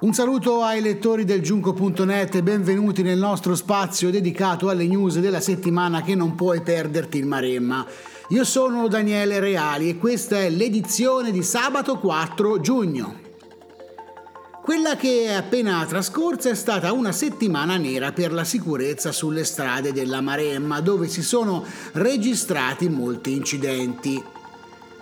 Un saluto ai lettori del giunco.net e benvenuti nel nostro spazio dedicato alle news della settimana che non puoi perderti il Maremma. Io sono Daniele Reali e questa è l'edizione di sabato 4 giugno. Quella che è appena trascorsa è stata una settimana nera per la sicurezza sulle strade della Maremma, dove si sono registrati molti incidenti.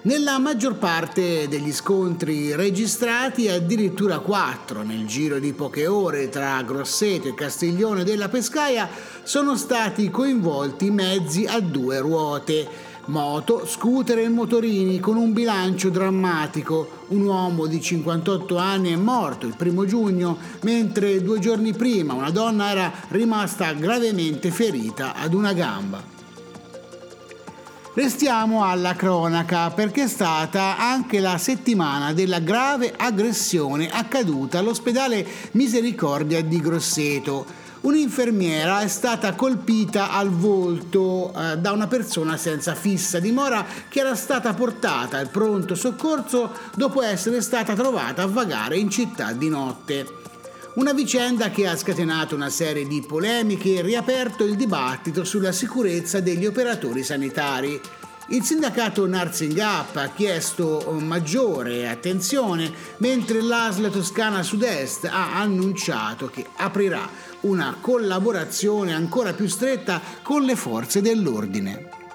Nella maggior parte degli scontri registrati, addirittura quattro nel giro di poche ore tra Grosseto e Castiglione della Pescaia, sono stati coinvolti mezzi a due ruote, moto, scooter e motorini con un bilancio drammatico. Un uomo di 58 anni è morto il primo giugno, mentre due giorni prima una donna era rimasta gravemente ferita ad una gamba. Restiamo alla cronaca perché è stata anche la settimana della grave aggressione accaduta all'ospedale Misericordia di Grosseto. Un'infermiera è stata colpita al volto eh, da una persona senza fissa dimora che era stata portata al pronto soccorso dopo essere stata trovata a vagare in città di notte. Una vicenda che ha scatenato una serie di polemiche e riaperto il dibattito sulla sicurezza degli operatori sanitari. Il sindacato Nursing Up ha chiesto maggiore attenzione, mentre l'ASL Toscana Sud-Est ha annunciato che aprirà una collaborazione ancora più stretta con le forze dell'ordine.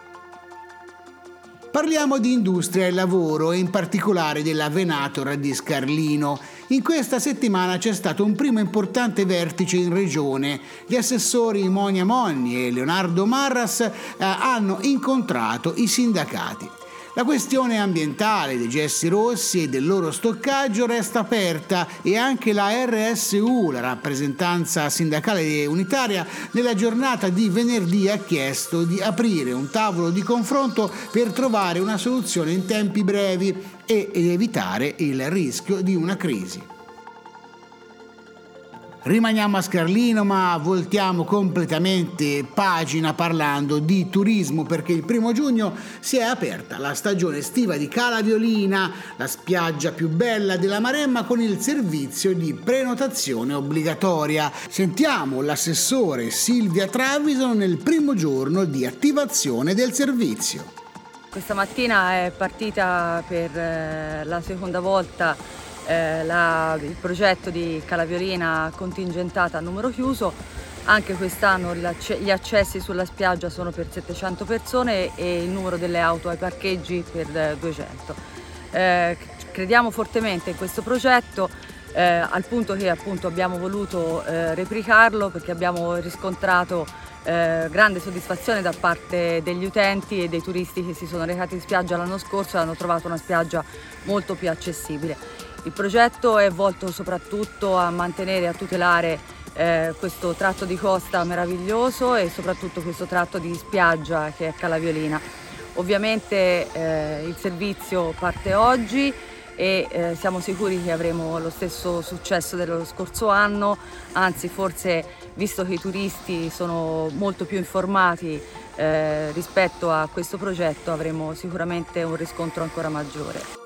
Parliamo di industria e lavoro e in particolare della Venator di Scarlino. In questa settimana c'è stato un primo importante vertice in regione. Gli assessori Monia Monni e Leonardo Marras eh, hanno incontrato i sindacati. La questione ambientale dei gessi rossi e del loro stoccaggio resta aperta e anche la RSU, la rappresentanza sindacale unitaria, nella giornata di venerdì ha chiesto di aprire un tavolo di confronto per trovare una soluzione in tempi brevi e evitare il rischio di una crisi. Rimaniamo a Scarlino ma voltiamo completamente pagina parlando di turismo perché il primo giugno si è aperta la stagione estiva di Cala Violina, la spiaggia più bella della Maremma con il servizio di prenotazione obbligatoria. Sentiamo l'assessore Silvia Travison nel primo giorno di attivazione del servizio. Questa mattina è partita per eh, la seconda volta eh, la, il progetto di Calaviolina contingentata a numero chiuso. Anche quest'anno gli accessi sulla spiaggia sono per 700 persone e il numero delle auto ai parcheggi per 200. Eh, crediamo fortemente in questo progetto eh, al punto che appunto abbiamo voluto eh, replicarlo perché abbiamo riscontrato eh, grande soddisfazione da parte degli utenti e dei turisti che si sono recati in spiaggia l'anno scorso e hanno trovato una spiaggia molto più accessibile. Il progetto è volto soprattutto a mantenere e a tutelare eh, questo tratto di costa meraviglioso e soprattutto questo tratto di spiaggia che è Calaviolina. Ovviamente eh, il servizio parte oggi e eh, siamo sicuri che avremo lo stesso successo dello scorso anno, anzi forse visto che i turisti sono molto più informati eh, rispetto a questo progetto avremo sicuramente un riscontro ancora maggiore.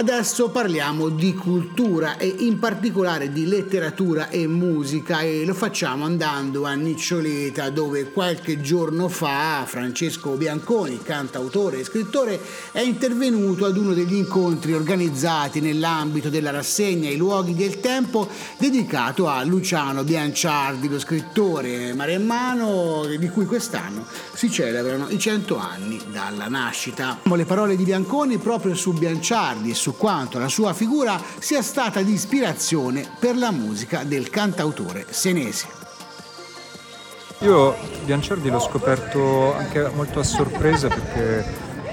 Adesso parliamo di cultura e in particolare di letteratura e musica e lo facciamo andando a Niccioleta dove qualche giorno fa Francesco Bianconi, cantautore e scrittore, è intervenuto ad uno degli incontri organizzati nell'ambito della rassegna I luoghi del tempo dedicato a Luciano Bianciardi, lo scrittore maremmano di cui quest'anno si celebrano i cento anni dalla nascita. Le parole di Bianconi proprio su Bianciardi su su quanto la sua figura sia stata di ispirazione per la musica del cantautore senese. Io Bianciardi l'ho scoperto anche molto a sorpresa perché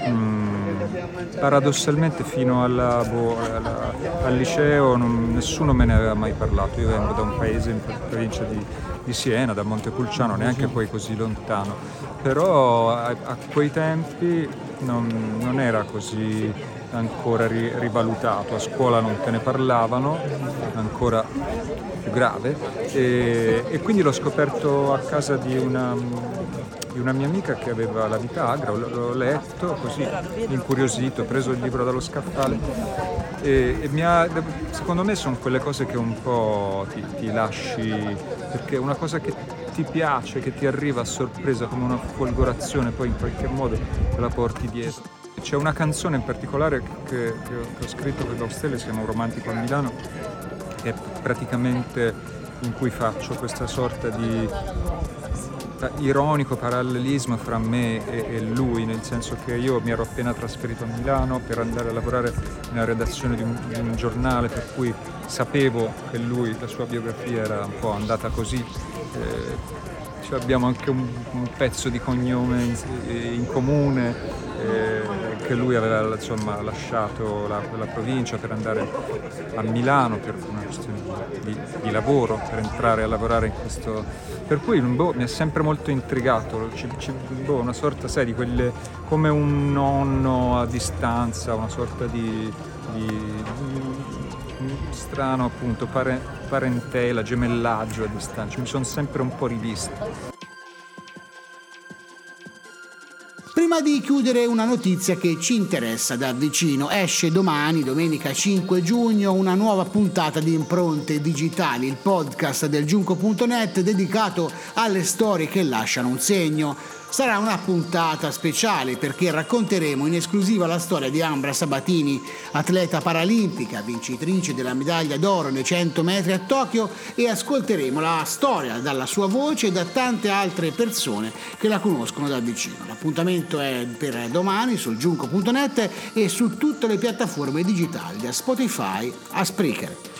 mm, paradossalmente fino alla, boh, alla, al liceo non, nessuno me ne aveva mai parlato. Io vengo da un paese in provincia di, di Siena, da Montepulciano, neanche poi così lontano, però a, a quei tempi non, non era così ancora ri- rivalutato, a scuola non te ne parlavano, ancora più grave, e, e quindi l'ho scoperto a casa di una, di una, mia amica che aveva la vita agra, l'ho letto così incuriosito, ho preso il libro dallo scaffale. E, e ha, secondo me sono quelle cose che un po' ti, ti lasci, perché una cosa che ti piace, che ti arriva a sorpresa come una folgorazione, poi in qualche modo te la porti dietro. C'è una canzone in particolare che, che ho scritto per Baustelle, si chiama Un romantico a Milano, che è praticamente in cui faccio questa sorta di ironico parallelismo fra me e, e, lui, nel senso che io mi ero appena trasferito a Milano per andare a lavorare nella redazione di un, di un giornale, per cui sapevo che lui, la sua biografia era un po' andata così. Eh, cioè abbiamo anche un, un, pezzo di cognome in, in comune, eh, che lui aveva insomma, lasciato la, la, provincia per andare a Milano per una questione di, di, lavoro, per entrare a lavorare in questo... Per cui boh, mi ha sempre molto intrigato, ci, ci, boh, una sorta, sai, di quelle come un nonno a distanza, una sorta di, di strano appunto pare, parentela, gemellaggio a distanza, mi sono sempre un po' rivisto. Prima di chiudere una notizia che ci interessa da vicino, esce domani, domenica 5 giugno, una nuova puntata di Impronte Digitali, il podcast del giunco.net dedicato alle storie che lasciano un segno. Sarà una puntata speciale perché racconteremo in esclusiva la storia di Ambra Sabatini, atleta paralimpica, vincitrice della medaglia d'oro nei 100 metri a Tokyo e ascolteremo la storia dalla sua voce e da tante altre persone che la conoscono da vicino. L'appuntamento è per domani sul giunco.net e su tutte le piattaforme digitali da Spotify a Spreaker.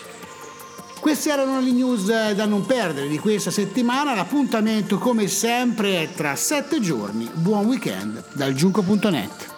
Queste erano le news da non perdere di questa settimana. L'appuntamento come sempre è tra sette giorni. Buon weekend dal giunco.net.